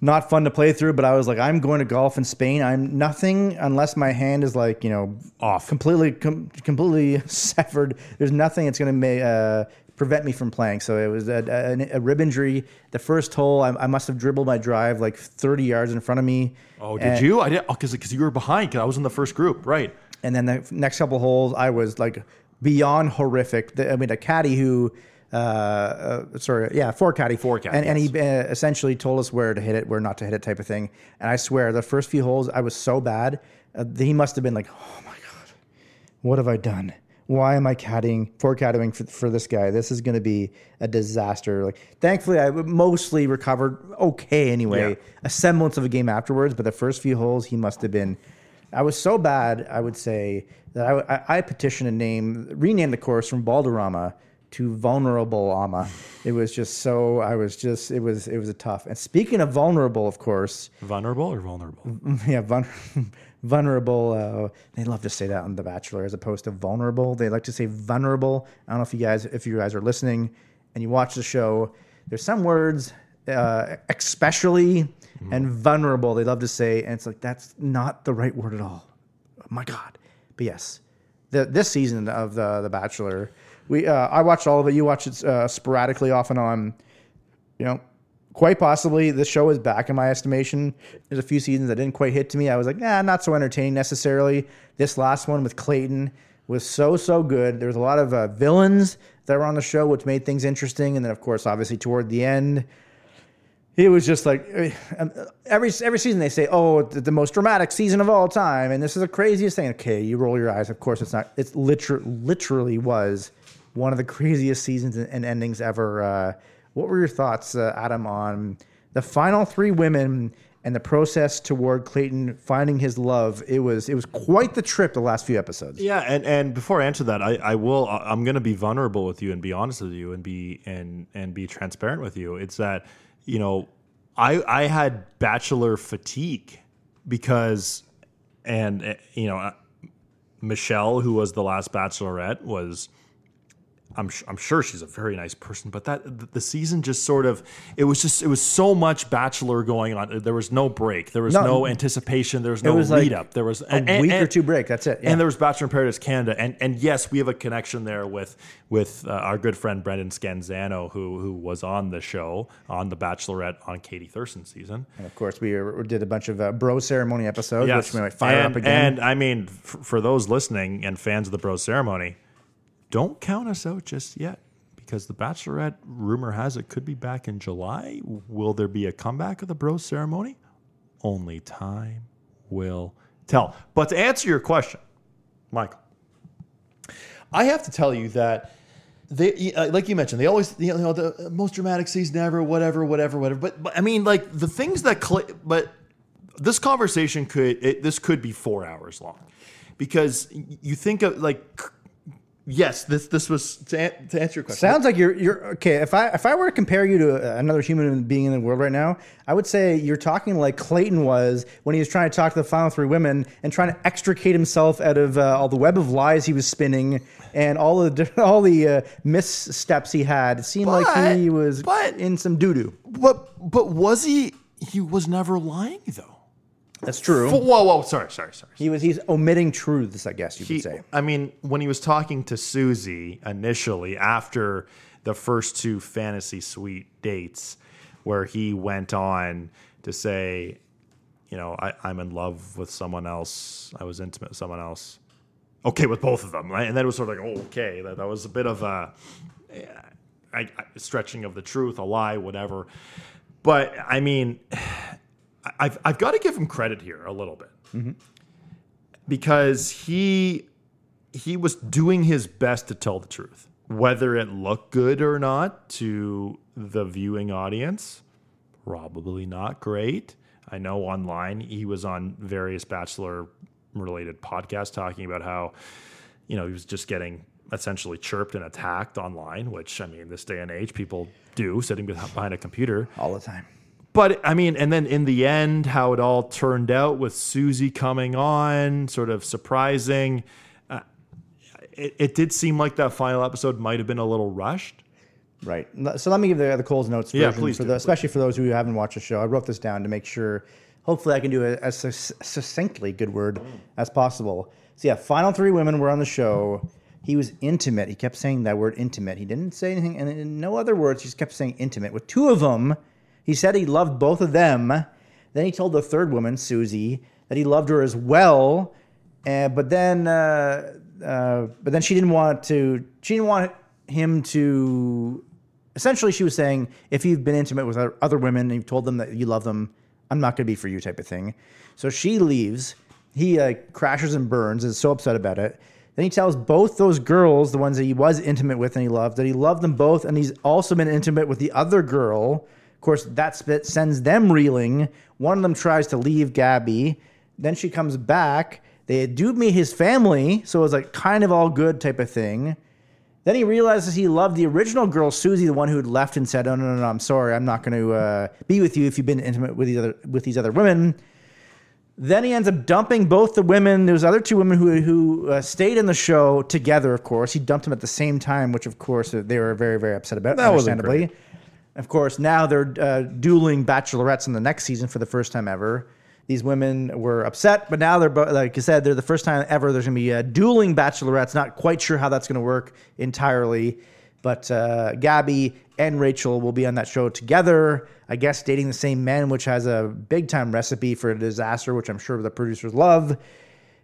not fun to play through. But I was like, I'm going to golf in Spain. I'm nothing unless my hand is like you know Off. completely, com- completely severed. There's nothing that's going to. Uh, prevent me from playing so it was a, a, a rib injury the first hole I, I must have dribbled my drive like 30 yards in front of me Oh, did And- you? I didn't because because you were behind. Because I was in the first group, right? And then the next couple holes, I was like beyond horrific. The, I mean, a caddy who, uh, uh, sorry, yeah, four caddy, Four caddy, and, and he uh, essentially told us where to hit it, where not to hit it, type of thing. And I swear, the first few holes, I was so bad. Uh, he must have been like, "Oh my god, what have I done? Why am I caddying, four caddying for, for this guy? This is going to be a disaster." Like, thankfully, I mostly recovered okay anyway, Yeah. a semblance of a game afterwards. But the first few holes, he must have been. I was so bad, I would say that I, I, I petitioned a name, renamed the course from Valderrama to Vulnerable Ama. It was just so. I was just. It was. It was a tough. And speaking of vulnerable, of course, Vulnerable or vulnerable? yeah, vul- vulnerable. Uh, they love to say that on The Bachelor as opposed to vulnerable. They like to say vulnerable. I don't know if you guys, if you guys are listening and you watch the show, there's some words, uh, especially and vulnerable. They love to say, and it's like that's not the right word at all. Oh my God. But yes, the, this season of the The Bachelor, we uh, I watched all of it. You watch it uh, sporadically, off and on you know, quite possibly this show is back in my estimation. There's a few seasons that didn't quite hit to me. I was like, nah, not so entertaining necessarily. This last one with Clayton was so so good. There was a lot of uh, villains that were on the show, which made things interesting. And then, of course, obviously toward the end, it was just like um, every every season they say, "Oh, the, the most dramatic season of all time," and this is the craziest thing. Okay, you roll your eyes. Of course, it's not. It's literally literally was one of the craziest seasons and, and endings ever. Uh, what were your thoughts, uh, Adam, on the final three women and the process toward Clayton finding his love? It was it was quite the trip. The last few episodes. Yeah, and, and before I answer that, I, I will. I'm going to be vulnerable with you and be honest with you and be and and be transparent with you. It's that you know, I I had bachelor fatigue because, and uh, you know, uh, Michelle, who was the last bachelorette, was I'm I'm sure she's a very nice person, but that the- season just sort of it was just it was so much Bachelor going on. There was no break. There was No. no, anticipation. There was no was like lead up. There was a week or two break, that's it, yeah. And there was Bachelor in Paradise Canada, and and yes, we have a connection there with with uh, our good friend Brendan Scanzano, who who was on the show on the Bachelorette on Katie Thurston season. And of course, we uh, did a bunch of uh, bro ceremony episodes, which we might fire and, up again. And I mean, for, for those listening and fans of the Bro Ceremony, don't count us out just yet because the Bachelorette rumor has it could be back in July. Will there be a comeback of the Bro Ceremony? Only time will tell. But to answer your question, Michael, I have to tell you that they, uh, like you mentioned, they always, you know, the most dramatic season ever, whatever, whatever, whatever. But, but I mean, like the things that, cl- but this conversation could, it, this could be four hours long because you think of like, yes, this, this was to, an- to answer your question. Sounds like you're you're okay. If I if I were to compare you to another human being in the world right now, I would say you're talking like Clayton was when he was trying to talk to the final three women and trying to extricate himself out of uh, all the web of lies he was spinning and all the all the uh, missteps he had. It seemed like he was but- in some doo doo. but, but was he, he was never lying though. That's true. Whoa, whoa, sorry, sorry, sorry. He was he's omitting truths, I guess you He- could say. I mean, when he was talking to Susie initially after the first two fantasy suite dates, where he went on to say, you know, I, I'm in love with someone else. I was intimate with someone else. Okay, with both of them. Right? And then it was sort of like, oh, okay. That, that was a bit of a, I, I, stretching of the truth, a lie, whatever. But I mean, I've, I've got to give him credit here a little bit mm-hmm. because he he was doing his best to tell the truth, whether it looked good or not to the viewing audience. Probably not great. I know online he was on various Bachelor related podcasts talking about how, you know, he was just getting essentially chirped and attacked online, which I mean, this day and age, people do sitting behind a computer. All the time. But I mean, and then in the end, how it all turned out with Susie coming on, sort of surprising. Uh, it, it did seem like that final episode might have been a little rushed. Right. So let me give the, the Cole's notes Yeah, please for do, the, please. especially for those who haven't watched the show. I wrote this down to make sure. Hopefully, I can do it as succinctly, good word, as possible. So yeah, final three women were on the show. He was intimate. He kept saying that word intimate. He didn't say anything, and in no other words. He just kept saying intimate. With two of them, he said he loved both of them. Then he told the third woman, Susie, that he loved her as well. Uh, but then, uh, uh, but then she didn't want to. She didn't want him to. Essentially, she was saying, if you've been intimate with other- other women and you've told them that you love them, I'm not going to be for you, type of thing. So she leaves. He uh, crashes and burns. Is so upset about it. Then he tells both those girls, the ones that he was intimate with and he loved, that he loved them both, and he's also been intimate with the other girl. Of course, that spit sends them reeling. One of them tries to leave Gabby. Then she comes back. They do meet his family, so it was like kind of all good type of thing. Then he realizes he loved the original girl, Susie, the one who had left and said, "Oh no, no, no, I'm sorry, I'm not going to uh, be with you if you've been intimate with these other with these other women." Then he ends up dumping both the women. There's other two women who who uh, stayed in the show together. Of course, he dumped them at the same time, which of course they were very very upset about. That wasn't understandably. Of course, now they're uh, dueling bachelorettes in the next season for the first time ever. These women were upset, but now they're like I said, they're the first time ever. There's going to be uh, dueling bachelorettes. Not quite sure how that's going to work entirely, but uh, Gabby and Rachel will be on that show together. I guess dating the same men, which has a big time recipe for a disaster, which I'm sure the producers love.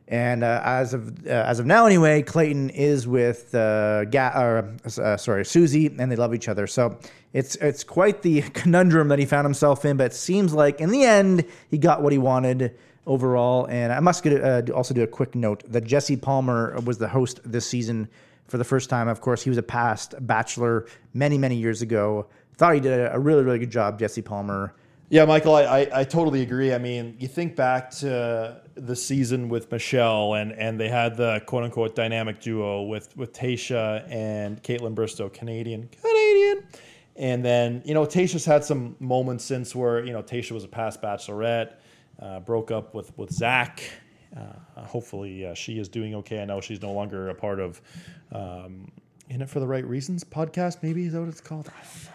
And uh, as of uh, as of now, anyway, Clayton is with uh, Ga- or, uh, sorry Susie, and they love each other. So it's it's quite the conundrum that he found himself in. But it seems like in the end, he got what he wanted overall. And I must get, uh, also do a quick note that Jesse Palmer was the host this season for the first time. Of course, he was a past Bachelor many many years ago. Thought he did a, a really really good job, Jesse Palmer. Yeah, Michael, I, I, I totally agree. I mean, you think back to the season with Michelle, and, and they had the quote unquote dynamic duo with, with Tayshia and Kaitlyn Bristowe, Canadian, Canadian. And then, you know, Tayshia's had some moments since where, you know, Tayshia was a past bachelorette, uh, broke up with, with Zach. Uh, hopefully, uh, she is doing okay. I know she's no longer a part of um, In it for the right reasons podcast, maybe is that what it's called? I don't know.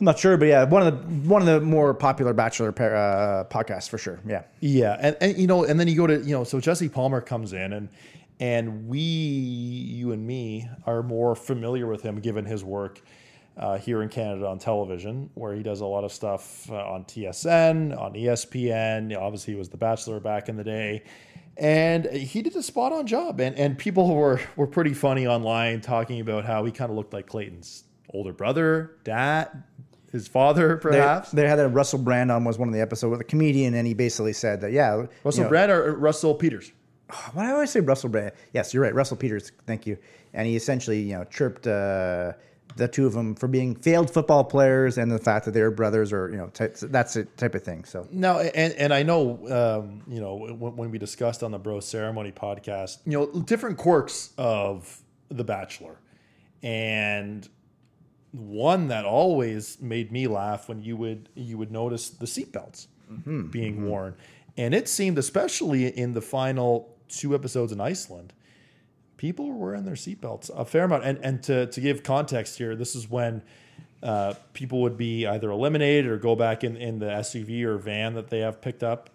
I'm not sure, but yeah, one of the one of the more popular Bachelor pair, uh, podcasts for sure. Yeah, Yeah, and, and you know, and then you go to you know, so Jesse Palmer comes in, and and we, you and me, are more familiar with him given his work uh, here in Canada on television, where he does a lot of stuff uh, on TSN, on ESPN. You know, obviously, he was The Bachelor back in the day, and he did a spot on job, and and people were were pretty funny online talking about how he kind of looked like Clayton's older brother, dad, his father, they, perhaps. they had a Russell Brand on was one of the episodes with a comedian, and he basically said that yeah, Russell you know, Brand or Russell Peters. Why do I always say Russell Brand? Yes, you're right, Russell Peters. Thank you. And he essentially you know chirped. Uh, the two of them for being failed football players and the fact that they're brothers or you know that's a type of thing so No, and and I know, um, you know, when, when we discussed on the Bro Ceremony podcast, you know, different quirks of The Bachelor, and one that always made me laugh when you would you would notice the seatbelts being worn, and it seemed especially in the final two episodes in Iceland, people were wearing their seatbelts a fair amount. And and to to give context here, this is when uh, people would be either eliminated or go back in, in the SUV or van that they have picked up,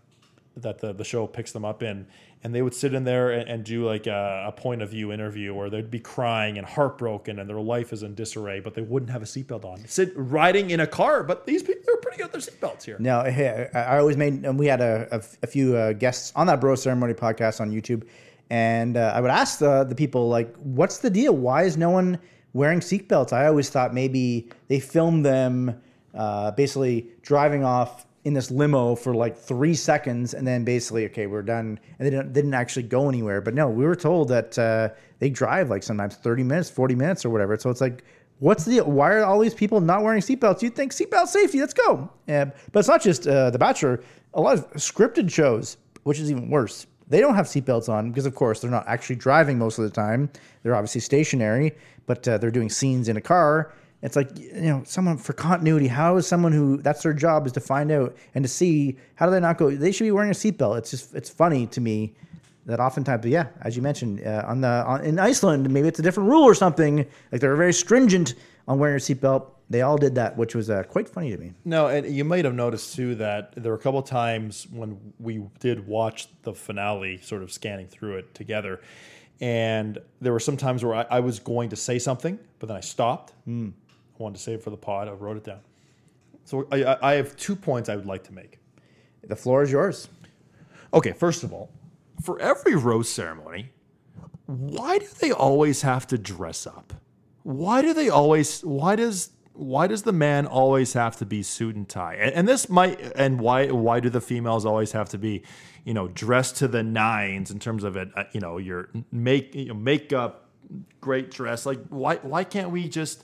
that the, the show picks them up in. And they would sit in there and, and do like a, a point of view interview where they'd be crying and heartbroken and their life is in disarray, but they wouldn't have a seatbelt on. Sit riding in a car, but these people they're pretty good with their seatbelts here. Now, hey, I I always made, and we had a, a, a few uh, guests on that Bro Ceremony podcast on YouTube, and uh, I would ask the, the people, like, what's the deal? Why is no one wearing seatbelts? I always thought maybe they filmed them uh, basically driving off in this limo for like three seconds, and then basically, okay, we're done, and they didn't, didn't actually go anywhere. But no, we were told that uh, they drive like sometimes 30 minutes, 40 minutes, or whatever. So it's like, What's the why are all these people not wearing seatbelts? You'd think seatbelt safety. Let's go. Yeah, but it's not just uh, The Bachelor. A lot of scripted shows, which is even worse, they don't have seatbelts on because, of course, they're not actually driving most of the time. They're obviously stationary, but uh, they're doing scenes in a car. It's like you know, someone for continuity. How is someone who that's their job is to find out and to see how do they not go? They should be wearing a seatbelt. It's just it's funny to me that oftentimes, yeah, as you mentioned, uh, on the on, in Iceland, maybe it's a different rule or something. Like they're very stringent on wearing a seatbelt. They all did that, which was uh, quite funny to me. No, and you might have noticed too that there were a couple of times when we did watch the finale, sort of scanning through it together, and there were some times where I, I was going to say something, but then I stopped. I wanted to save for the pod. I wrote it down. So I, I- I have two points I would like to make. The floor is yours. Okay, first of all, for every rose ceremony, why do they always have to dress up? Why do they always? Why does why does the man always have to be suit and tie? And, and this might and why why do the females always have to be, you know, dressed to the nines in terms of it? uh, You know, your make you know, makeup, great dress. Like why why can't we just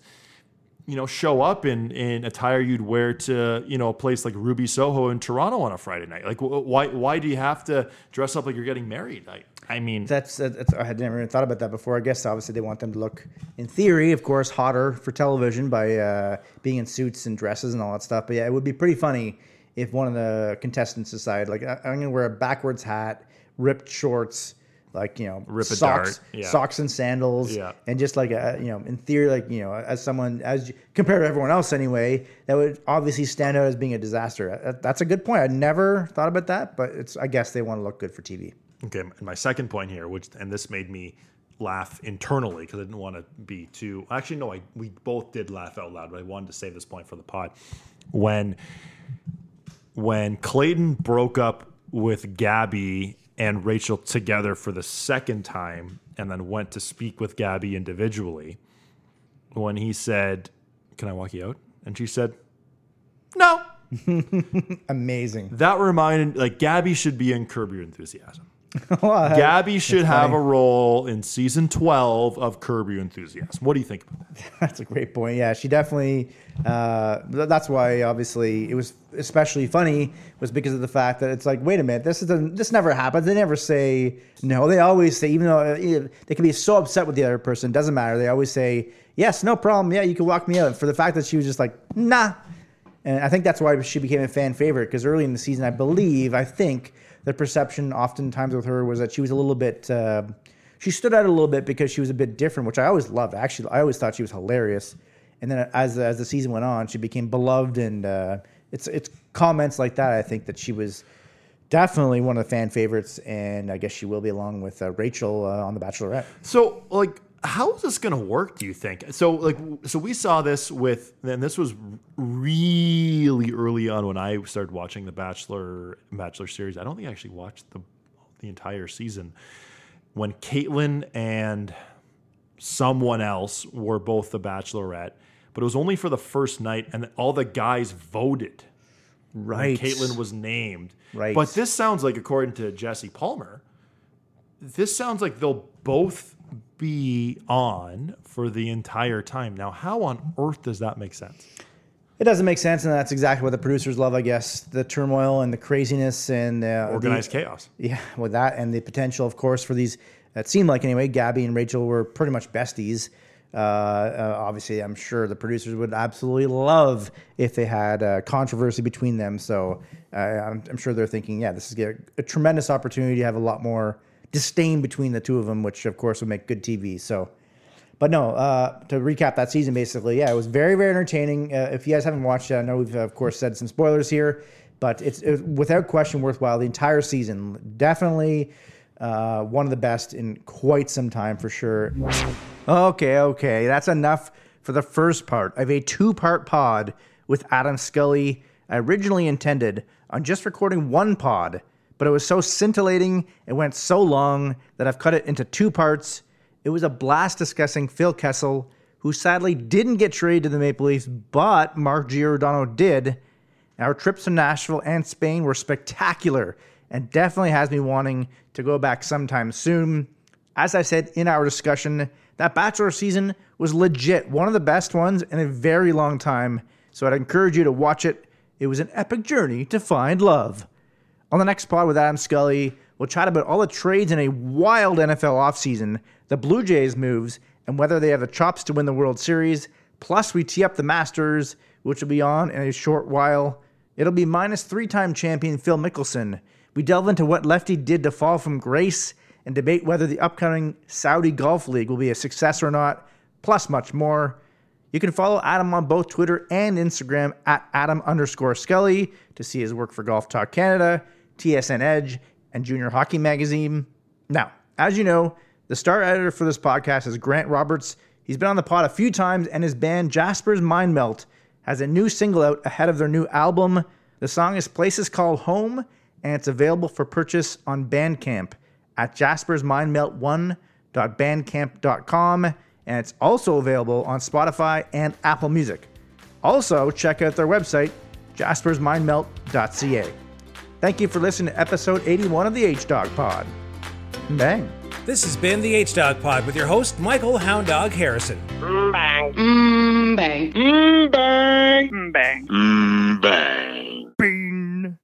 you know, show up in in attire you'd wear to you know a place like Ruby Soho in Toronto on a Friday night. Like, why why do you have to dress up like you're getting married? I I mean, That's, that's I had never even thought about that before. I guess obviously they want them to look, in theory, of course, hotter for television by uh, being in suits and dresses and all that stuff. But yeah, it would be pretty funny if one of the contestants decided, like, I'm going to wear a backwards hat, ripped shorts, like you know, Rip a socks, yeah. socks and sandals, Yeah. and just like a you know, in theory, like you know, as someone as compared to everyone else anyway, that would obviously stand out as being a disaster. That's a good point. I never thought about that, but it's I guess they want to look good for TV. okay. And my second point here, which and this made me laugh internally because I didn't want to be too. Actually, no, I we both did laugh out loud, but I wanted to save this point for the pod when when Clayton broke up with Gabby and Rachel together for the second time and then went to speak with Gabby individually, when he said, Can I walk you out? And she said, No. Amazing. That reminded, like, Gabby should be in Curb Your Enthusiasm. Well, Gabby should have funny. a role in season 12 of Curb Your Enthusiasm. What do you think about that? That's a great point. Yeah, she definitely. Uh, th- that's why, obviously, it was especially funny was because of the fact that it's like, wait a minute, this is this never happens. They never say no. They always say, even though uh, they can be so upset with the other person, doesn't matter. They always say, yes, no problem. Yeah, you can walk me out. For the fact that she was just like, nah. And I think that's why she became a fan favorite because early in the season, I believe, I think the perception oftentimes with her was that she was a little bit uh, she stood out a little bit because she was a bit different, which I always loved. Actually, I always thought she was hilarious. And then as as the season went on, she became beloved, and uh, it's it's comments like that. I think that she was definitely one of the fan favorites, and I guess she will be along with uh, Rachel uh, on The Bachelorette. So, like, how is this going to work? Do you think? So, like, so we saw this with, and this was really early on when I started watching the Bachelor Bachelor series. I don't think I actually watched the the entire season when Kaitlyn and someone else were both the Bachelorette, but it was only for the first night, and all the guys voted. Right. Kaitlyn was named. Right. But this sounds like, according to Jesse Palmer, this sounds like they'll both be on for the entire time. Now, how on earth does that make sense? It doesn't make sense, and that's exactly what the producers love, I guess. The turmoil and the craziness and uh, the- Organized chaos. Yeah, with that and the potential, of course, for these. It seemed like anyway. Gabby and Rachel were pretty much besties. Uh, uh, obviously, I'm sure the producers would absolutely love if they had uh, controversy between them. So uh, I'm, I'm sure they're thinking, yeah, this is a, a tremendous opportunity to have a lot more disdain between the two of them, which of course would make good TV. So. But no, uh, to recap that season, basically, yeah, it was very, very entertaining. Uh, if you guys haven't watched it, I know we've, of course, said some spoilers here, but it's it, without question worthwhile. The entire season, definitely uh, one of the best in quite some time for sure. Okay, okay, that's enough for the first part of a two part pod with Adam Scully. I originally intended on just recording one pod, but it was so scintillating, it went so long that I've cut it into two parts. It was a blast discussing Phil Kessel, who sadly didn't get traded to the Maple Leafs, but Mark Giordano did. Our trips to Nashville and Spain were spectacular and definitely has me wanting to go back sometime soon. As I said in our discussion, that Bachelor season was legit, one of the best ones in a very long time. So I'd encourage you to watch it. It was an epic journey to find love. On the next pod with Adam Scully, we'll chat about all the trades in a wild NFL offseason, the Blue Jays moves, and whether they have the chops to win the World Series. Plus, we tee up the Masters, which will be on in a short while. It'll be minus three time champion Phil Mickelson. We delve into what Lefty did to fall from grace and debate whether the upcoming Saudi Golf League will be a success or not, plus much more. You can follow Adam on both Twitter and Instagram at Adam underscore Scully to see his work for Golf Talk Canada, TSN Edge, and Junior Hockey Magazine. Now, as you know, the star editor for this podcast is Grant Roberts. He's been on the pod a few times, and his band Jasper's Mind Melt has a new single out ahead of their new album. The song is Places Called Home, and it's available for purchase on Bandcamp at jaspersmindmelt1.bandcamp.com, and it's also available on Spotify and Apple Music. Also, check out their website, jaspersmindmelt.ca. Thank you for listening to episode 81 of the H Dog Pod. Bang. This has been the H Dog Pod with your host, Michael Hound Dog Harrison. Bang. Mm, bang. Mm, bang. Mm, bang. Mm, bang.